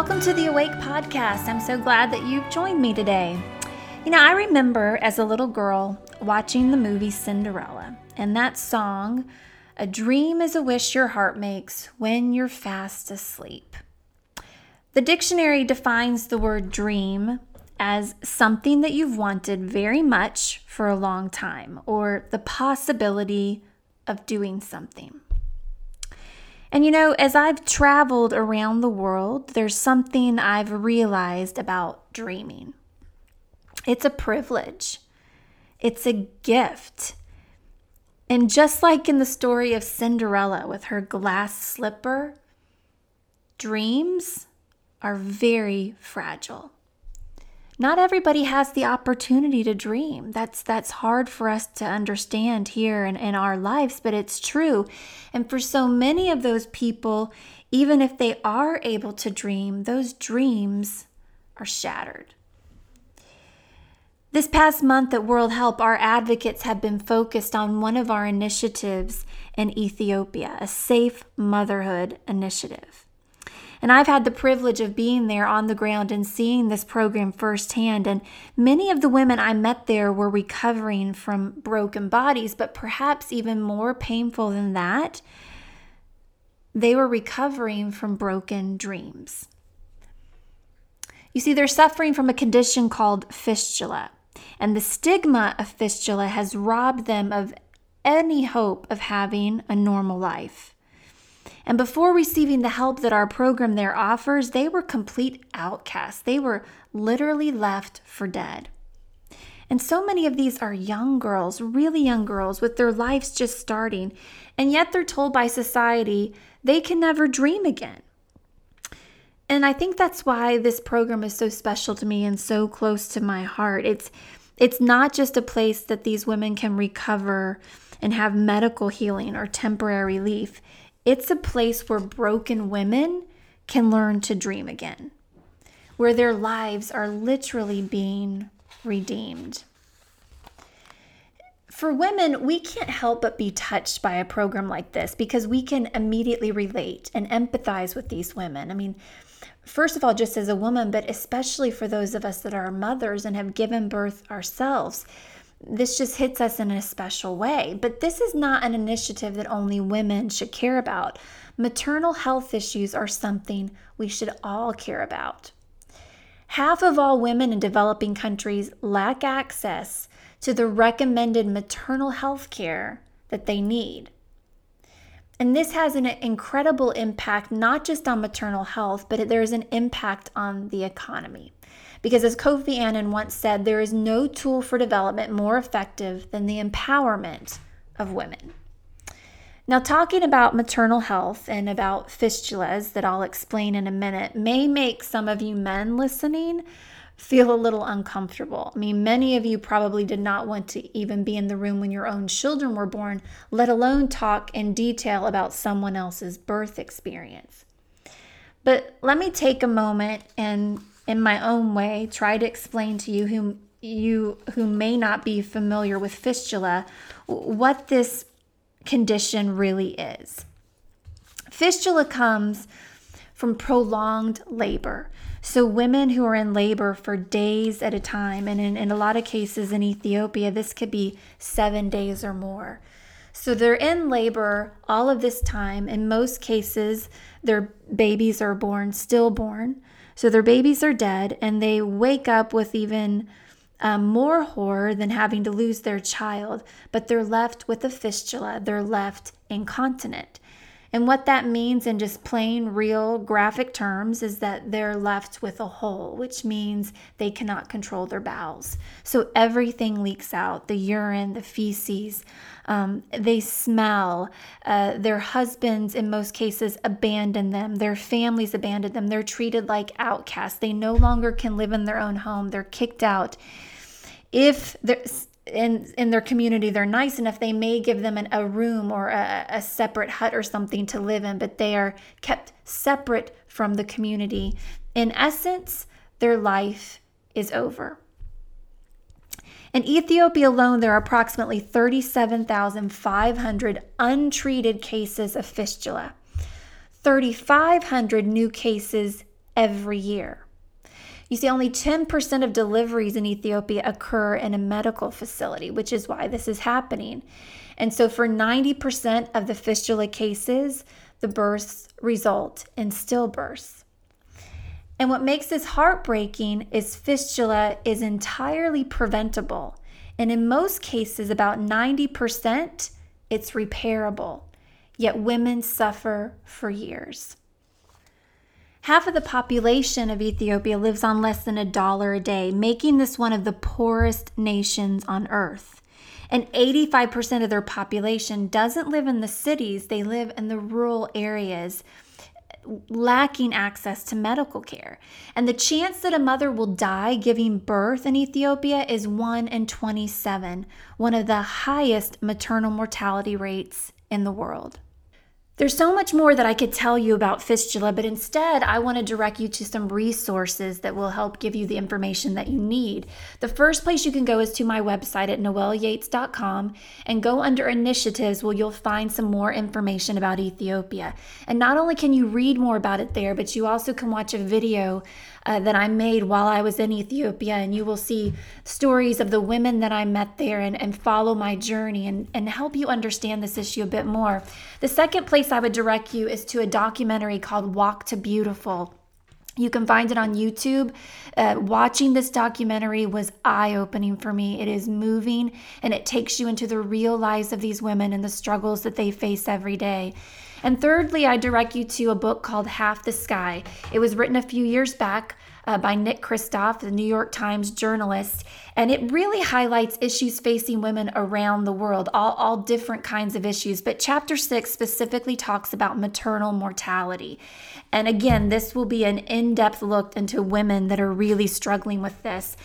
welcome to the Awake Podcast. I'm so glad that you've joined me today. You know, I remember as a little girl watching the movie Cinderella and that song, A Dream is a Wish Your Heart Makes When You're Fast Asleep. The dictionary defines the word dream as something that you've wanted very much for a long time or the possibility of doing something. And you know, as I've traveled around the world, there's something I've realized about dreaming. It's a privilege, it's a gift. And just like in the story of Cinderella with her glass slipper, dreams are very fragile not everybody has the opportunity to dream. That's that's hard for us to understand here in, in our lives, but it's true. And for so many of those people, even if they are able to dream, those dreams are shattered. This past month at World Help, our advocates have been focused on one of our initiatives in Ethiopia, a safe motherhood initiative. And I've had the privilege of being there on the ground and seeing this program firsthand. And many of the women I met there were recovering from broken bodies, but perhaps even more painful than that, they were recovering from broken dreams. You see, they're suffering from a condition called fistula, and the stigma of fistula has robbed them of any hope of having a normal life. And before receiving the help that our program there offers, they were complete outcasts. They were literally left for dead. And so many of these are young girls, really young girls, with their lives just starting. And yet they're told by society they can never dream again. And I think that's why this program is so special to me and so close to my heart. It's it's not just a place that these women can recover and have medical healing or temporary relief. It's a place where broken women can learn to dream again, where their lives are literally being redeemed. For women, we can't help but be touched by a program like this because we can immediately relate and empathize with these women. I mean, first of all, just as a woman, but especially for those of us that are mothers and have given birth ourselves this just hits us in a special way. But this is not an initiative that only women should care about. Maternal health issues are something we should all care about. Half of all women in developing countries lack access to the recommended maternal health care that they need. And this has an incredible impact not just on maternal health, but there's an impact on the economy. Because as Kofi Annan once said, there is no tool for development more effective than the empowerment of women. Now, talking about maternal health and about fistulas that I'll explain in a minute may make some of you men listening feel a little uncomfortable. I mean, many of you probably did not want to even be in the room when your own children were born, let alone talk in detail about someone else's birth experience. But let me take a moment and in my own way try to explain to you who you who may not be familiar with fistula what this condition really is. Fistula comes from prolonged labor. So, women who are in labor for days at a time, and in, in a lot of cases in Ethiopia, this could be seven days or more. So, they're in labor all of this time. In most cases, their babies are born stillborn. So their babies are dead, and they wake up with even um, more horror than having to lose their child, but they're left with a fistula. They're left incontinent. And what that means in just plain, real, graphic terms is that they're left with a hole, which means they cannot control their bowels. So everything leaks out the urine, the feces, um, they smell. Uh, their husbands, in most cases, abandon them. Their families abandon them. They're treated like outcasts. They no longer can live in their own home. They're kicked out. If there's in in their community they're nice enough they may give them an, a room or a, a separate hut or something to live in but they are kept separate from the community in essence their life is over in Ethiopia alone, there are approximately 37,500 untreated cases of fistula, 3,500 new cases every year. You see, only 10% of deliveries in Ethiopia occur in a medical facility, which is why this is happening. And so, for 90% of the fistula cases, the births result in stillbirths. And what makes this heartbreaking is fistula is entirely preventable. And in most cases, about 90%, it's repairable. Yet women suffer for years. Half of the population of Ethiopia lives on less than a dollar a day, making this one of the poorest nations on earth. And 85% of their population doesn't live in the cities, they live in the rural areas lacking access to medical care. And the chance that a mother will die giving birth in Ethiopia is 1 in 27, one of the highest maternal mortality rates in the world. There's so much more that I could tell you about fistula, but instead, I want to direct you to some resources that will help give you the information that you need. The first place you can go is to my website at noelleyates.com and go under initiatives where you'll find some more information about Ethiopia. And not only can you read more about it there, but you also can watch a video uh, that I made while I was in Ethiopia. And you will see stories of the women that I met there and, and follow my journey and, and help you understand this issue a bit more. The second place I would direct you is to a documentary called Walk to Beautiful. You can find it on YouTube. Uh, watching this documentary was eye opening for me. It is moving and it takes you into the real lives of these women and the struggles that they face every day. And thirdly, I direct you to a book called Half the Sky. It was written a few years back uh, by Nick Kristof, the New York Times journalist, and it really highlights issues facing women around the world, all, all different kinds of issues. But chapter six specifically talks about maternal mortality. And again, this will be an in depth look into women that are really struggling with this.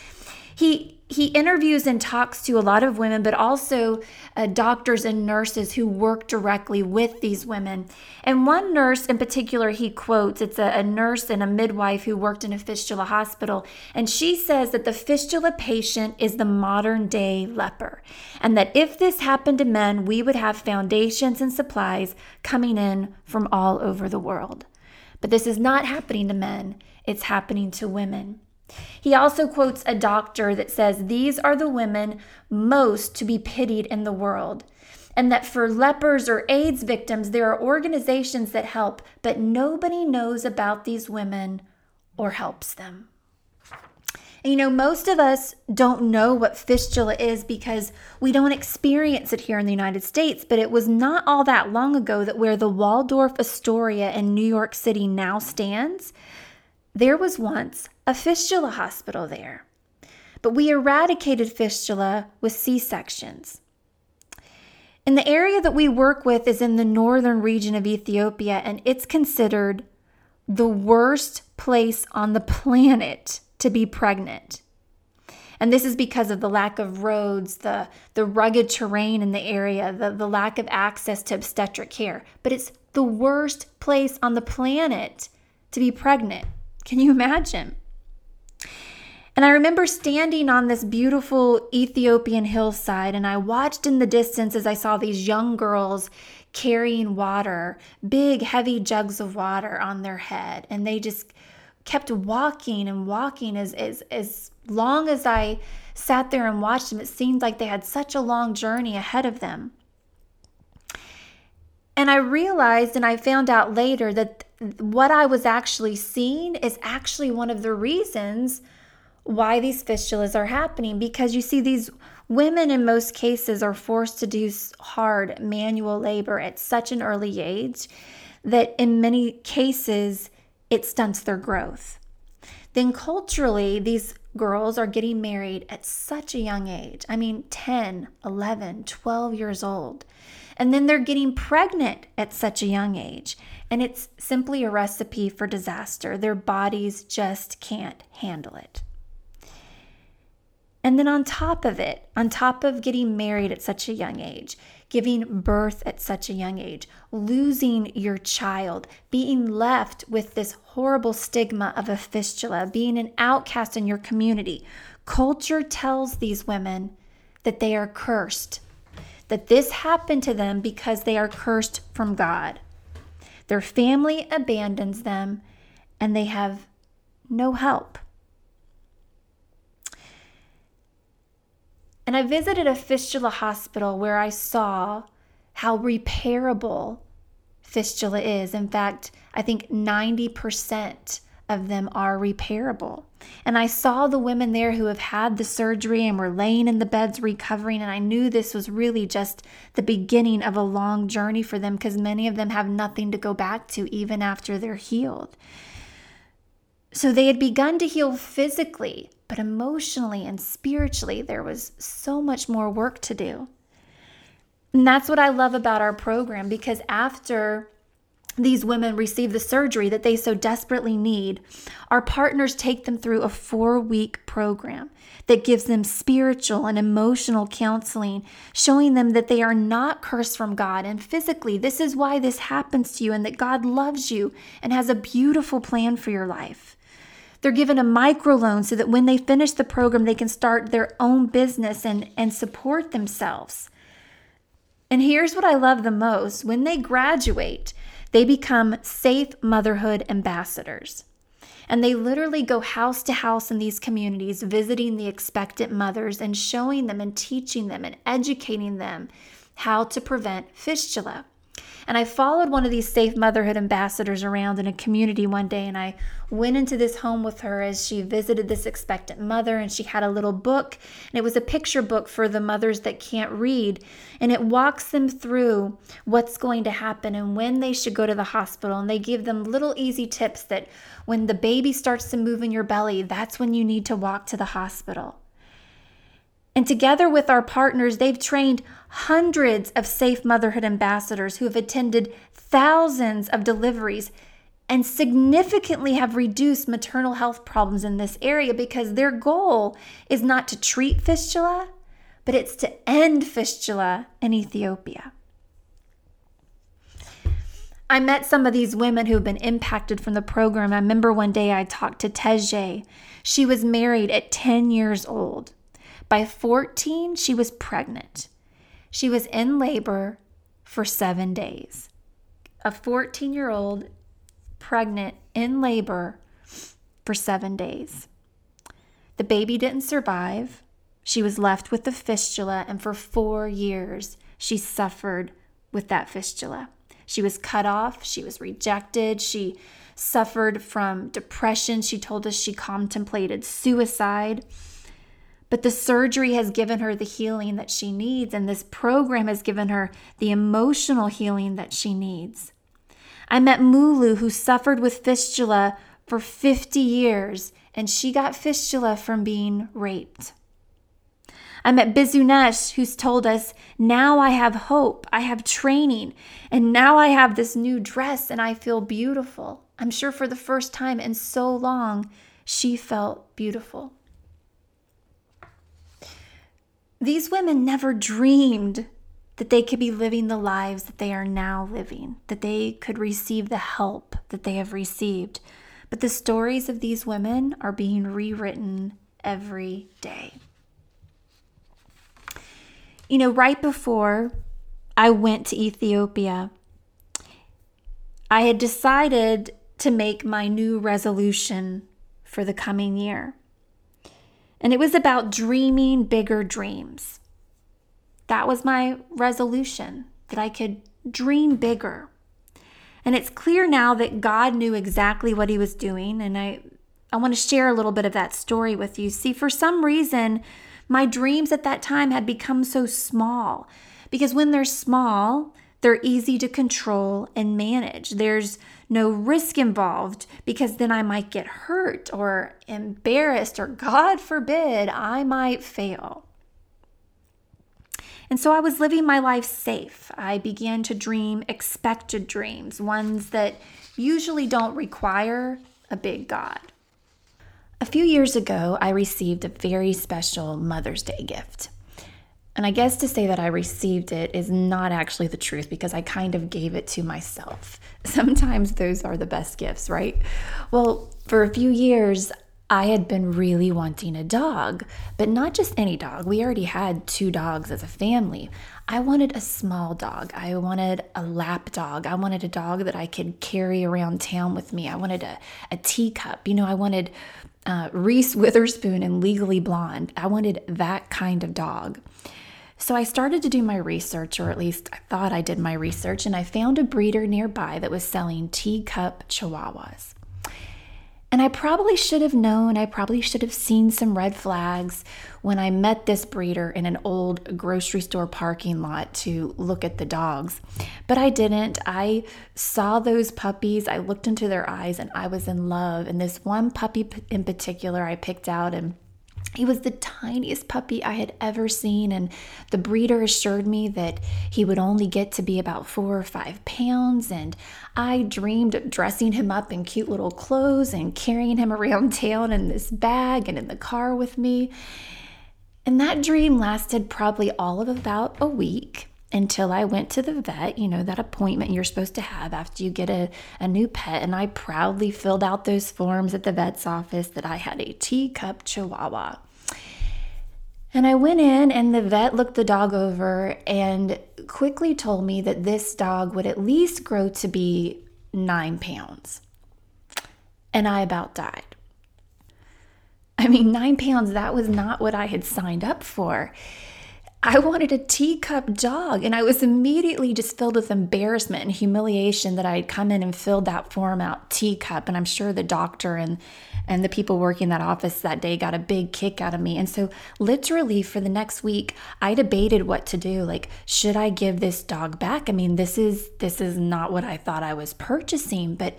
He he interviews and talks to a lot of women, but also uh, doctors and nurses who work directly with these women. And one nurse in particular, he quotes it's a, a nurse and a midwife who worked in a fistula hospital. And she says that the fistula patient is the modern day leper. And that if this happened to men, we would have foundations and supplies coming in from all over the world. But this is not happening to men, it's happening to women. He also quotes a doctor that says, These are the women most to be pitied in the world. And that for lepers or AIDS victims, there are organizations that help, but nobody knows about these women or helps them. And you know, most of us don't know what fistula is because we don't experience it here in the United States, but it was not all that long ago that where the Waldorf Astoria in New York City now stands, there was once a fistula hospital there, but we eradicated fistula with C sections. And the area that we work with is in the northern region of Ethiopia, and it's considered the worst place on the planet to be pregnant. And this is because of the lack of roads, the, the rugged terrain in the area, the, the lack of access to obstetric care. But it's the worst place on the planet to be pregnant. Can you imagine? And I remember standing on this beautiful Ethiopian hillside, and I watched in the distance as I saw these young girls carrying water, big, heavy jugs of water on their head. And they just kept walking and walking as, as, as long as I sat there and watched them. It seemed like they had such a long journey ahead of them. And I realized and I found out later that what I was actually seeing is actually one of the reasons why these fistulas are happening. Because you see, these women in most cases are forced to do hard manual labor at such an early age that in many cases it stunts their growth. Then culturally, these girls are getting married at such a young age. I mean, 10, 11, 12 years old. And then they're getting pregnant at such a young age. And it's simply a recipe for disaster. Their bodies just can't handle it. And then on top of it, on top of getting married at such a young age, giving birth at such a young age, losing your child, being left with this horrible stigma of a fistula, being an outcast in your community, culture tells these women that they are cursed, that this happened to them because they are cursed from God. Their family abandons them and they have no help. And I visited a fistula hospital where I saw how repairable fistula is. In fact, I think 90% of them are repairable. And I saw the women there who have had the surgery and were laying in the beds recovering. And I knew this was really just the beginning of a long journey for them because many of them have nothing to go back to even after they're healed. So they had begun to heal physically, but emotionally and spiritually, there was so much more work to do. And that's what I love about our program because after these women receive the surgery that they so desperately need, our partners take them through a four week program that gives them spiritual and emotional counseling, showing them that they are not cursed from God. And physically, this is why this happens to you, and that God loves you and has a beautiful plan for your life. They're given a microloan so that when they finish the program, they can start their own business and, and support themselves. And here's what I love the most when they graduate, they become safe motherhood ambassadors. And they literally go house to house in these communities, visiting the expectant mothers and showing them and teaching them and educating them how to prevent fistula. And I followed one of these safe motherhood ambassadors around in a community one day, and I went into this home with her as she visited this expectant mother. And she had a little book, and it was a picture book for the mothers that can't read. And it walks them through what's going to happen and when they should go to the hospital. And they give them little easy tips that when the baby starts to move in your belly, that's when you need to walk to the hospital. And together with our partners, they've trained hundreds of safe motherhood ambassadors who have attended thousands of deliveries and significantly have reduced maternal health problems in this area because their goal is not to treat fistula, but it's to end fistula in Ethiopia. I met some of these women who have been impacted from the program. I remember one day I talked to Teje. She was married at 10 years old. By 14, she was pregnant. She was in labor for seven days. A 14 year old pregnant in labor for seven days. The baby didn't survive. She was left with the fistula, and for four years, she suffered with that fistula. She was cut off, she was rejected, she suffered from depression. She told us she contemplated suicide. But the surgery has given her the healing that she needs, and this program has given her the emotional healing that she needs. I met Mulu, who suffered with fistula for 50 years, and she got fistula from being raped. I met Bizunesh, who's told us, Now I have hope, I have training, and now I have this new dress and I feel beautiful. I'm sure for the first time in so long, she felt beautiful. These women never dreamed that they could be living the lives that they are now living, that they could receive the help that they have received. But the stories of these women are being rewritten every day. You know, right before I went to Ethiopia, I had decided to make my new resolution for the coming year. And it was about dreaming bigger dreams. That was my resolution that I could dream bigger. And it's clear now that God knew exactly what he was doing. And I, I want to share a little bit of that story with you. See, for some reason, my dreams at that time had become so small because when they're small, they're easy to control and manage. There's no risk involved because then I might get hurt or embarrassed, or God forbid, I might fail. And so I was living my life safe. I began to dream expected dreams, ones that usually don't require a big God. A few years ago, I received a very special Mother's Day gift. And I guess to say that I received it is not actually the truth because I kind of gave it to myself. Sometimes those are the best gifts, right? Well, for a few years, I had been really wanting a dog, but not just any dog. We already had two dogs as a family. I wanted a small dog. I wanted a lap dog. I wanted a dog that I could carry around town with me. I wanted a, a teacup. You know, I wanted uh, Reese Witherspoon and Legally Blonde. I wanted that kind of dog. So I started to do my research, or at least I thought I did my research, and I found a breeder nearby that was selling teacup chihuahuas. And I probably should have known, I probably should have seen some red flags when I met this breeder in an old grocery store parking lot to look at the dogs. But I didn't. I saw those puppies, I looked into their eyes, and I was in love. And this one puppy in particular I picked out and he was the tiniest puppy I had ever seen, and the breeder assured me that he would only get to be about four or five pounds. And I dreamed of dressing him up in cute little clothes and carrying him around town in this bag and in the car with me. And that dream lasted probably all of about a week until I went to the vet, you know, that appointment you're supposed to have after you get a, a new pet. And I proudly filled out those forms at the vet's office that I had a teacup chihuahua. And I went in, and the vet looked the dog over and quickly told me that this dog would at least grow to be nine pounds. And I about died. I mean, nine pounds, that was not what I had signed up for. I wanted a teacup dog. And I was immediately just filled with embarrassment and humiliation that I had come in and filled that form out teacup. And I'm sure the doctor and and the people working that office that day got a big kick out of me. And so literally for the next week, I debated what to do. Like, should I give this dog back? I mean, this is this is not what I thought I was purchasing, but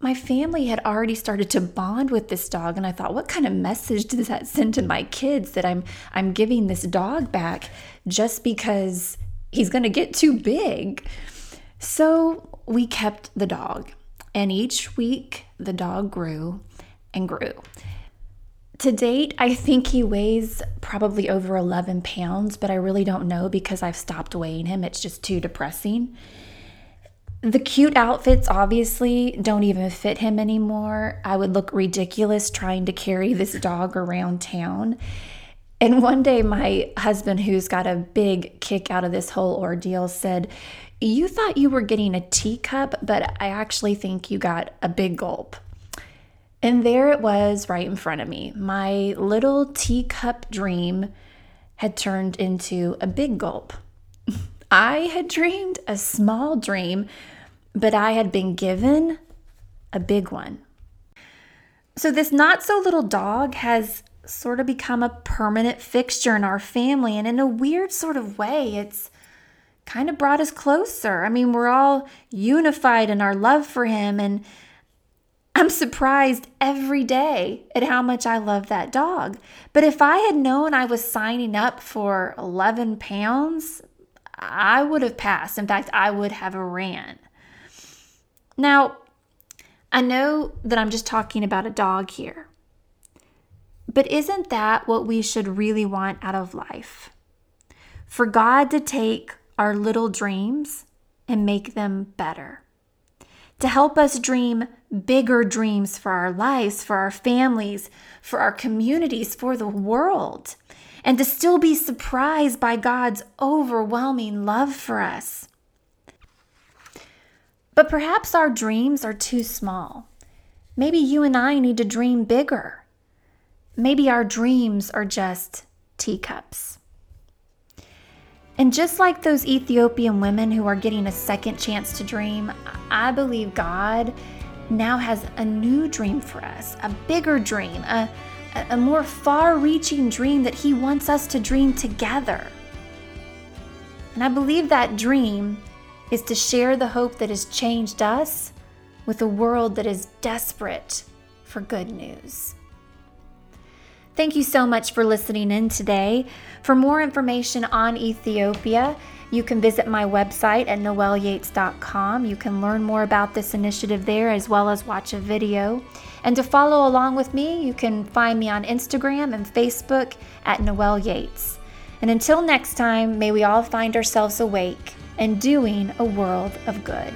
my family had already started to bond with this dog and I thought what kind of message does that send to my kids that I'm I'm giving this dog back just because he's going to get too big. So we kept the dog and each week the dog grew and grew. To date, I think he weighs probably over 11 pounds, but I really don't know because I've stopped weighing him. It's just too depressing. The cute outfits obviously don't even fit him anymore. I would look ridiculous trying to carry this dog around town. And one day, my husband, who's got a big kick out of this whole ordeal, said, You thought you were getting a teacup, but I actually think you got a big gulp. And there it was right in front of me. My little teacup dream had turned into a big gulp. I had dreamed a small dream but I had been given a big one. So, this not so little dog has sort of become a permanent fixture in our family. And in a weird sort of way, it's kind of brought us closer. I mean, we're all unified in our love for him. And I'm surprised every day at how much I love that dog. But if I had known I was signing up for 11 pounds, I would have passed. In fact, I would have ran. Now, I know that I'm just talking about a dog here, but isn't that what we should really want out of life? For God to take our little dreams and make them better, to help us dream bigger dreams for our lives, for our families, for our communities, for the world, and to still be surprised by God's overwhelming love for us. But perhaps our dreams are too small. Maybe you and I need to dream bigger. Maybe our dreams are just teacups. And just like those Ethiopian women who are getting a second chance to dream, I believe God now has a new dream for us, a bigger dream, a, a more far reaching dream that He wants us to dream together. And I believe that dream is to share the hope that has changed us with a world that is desperate for good news. Thank you so much for listening in today. For more information on Ethiopia, you can visit my website at noelleyates.com. You can learn more about this initiative there as well as watch a video. And to follow along with me, you can find me on Instagram and Facebook at Noelle Yates. And until next time, may we all find ourselves awake and doing a world of good.